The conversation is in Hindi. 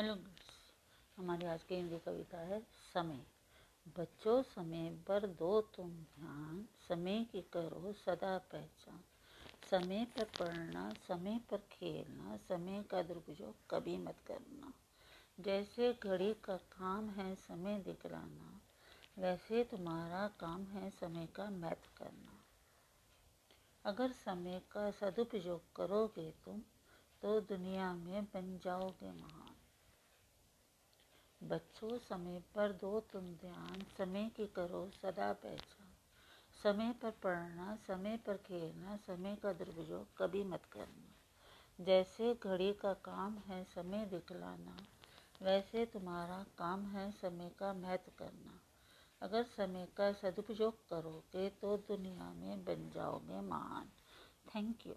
हेलो हमारी आज की हिंदी कविता है, समय। बच्चों, समय पर दो तुम ध्यान, समय की करो सदा पहचान। समय पर पढ़ना, समय पर खेलना, समय का दुरुपयोग कभी मत करना। जैसे घड़ी का काम है समय दिखलाना, वैसे तुम्हारा काम है समय का महत्व करना। अगर समय का सदुपयोग करोगे तुम तो दुनिया में बन जाओगे महान। बच्चों, समय पर दो तुम ध्यान, समय की करो, सदा पहचान। समय पर पढ़ना, समय पर खेलना, समय का दुरुपयोग कभी मत करना। जैसे घड़ी का काम है, समय दिखलाना। वैसे तुम्हारा काम है, समय का महत्व करना। अगर समय का सदुपयोग करोगे तो दुनिया में बन जाओगे महान। Thank you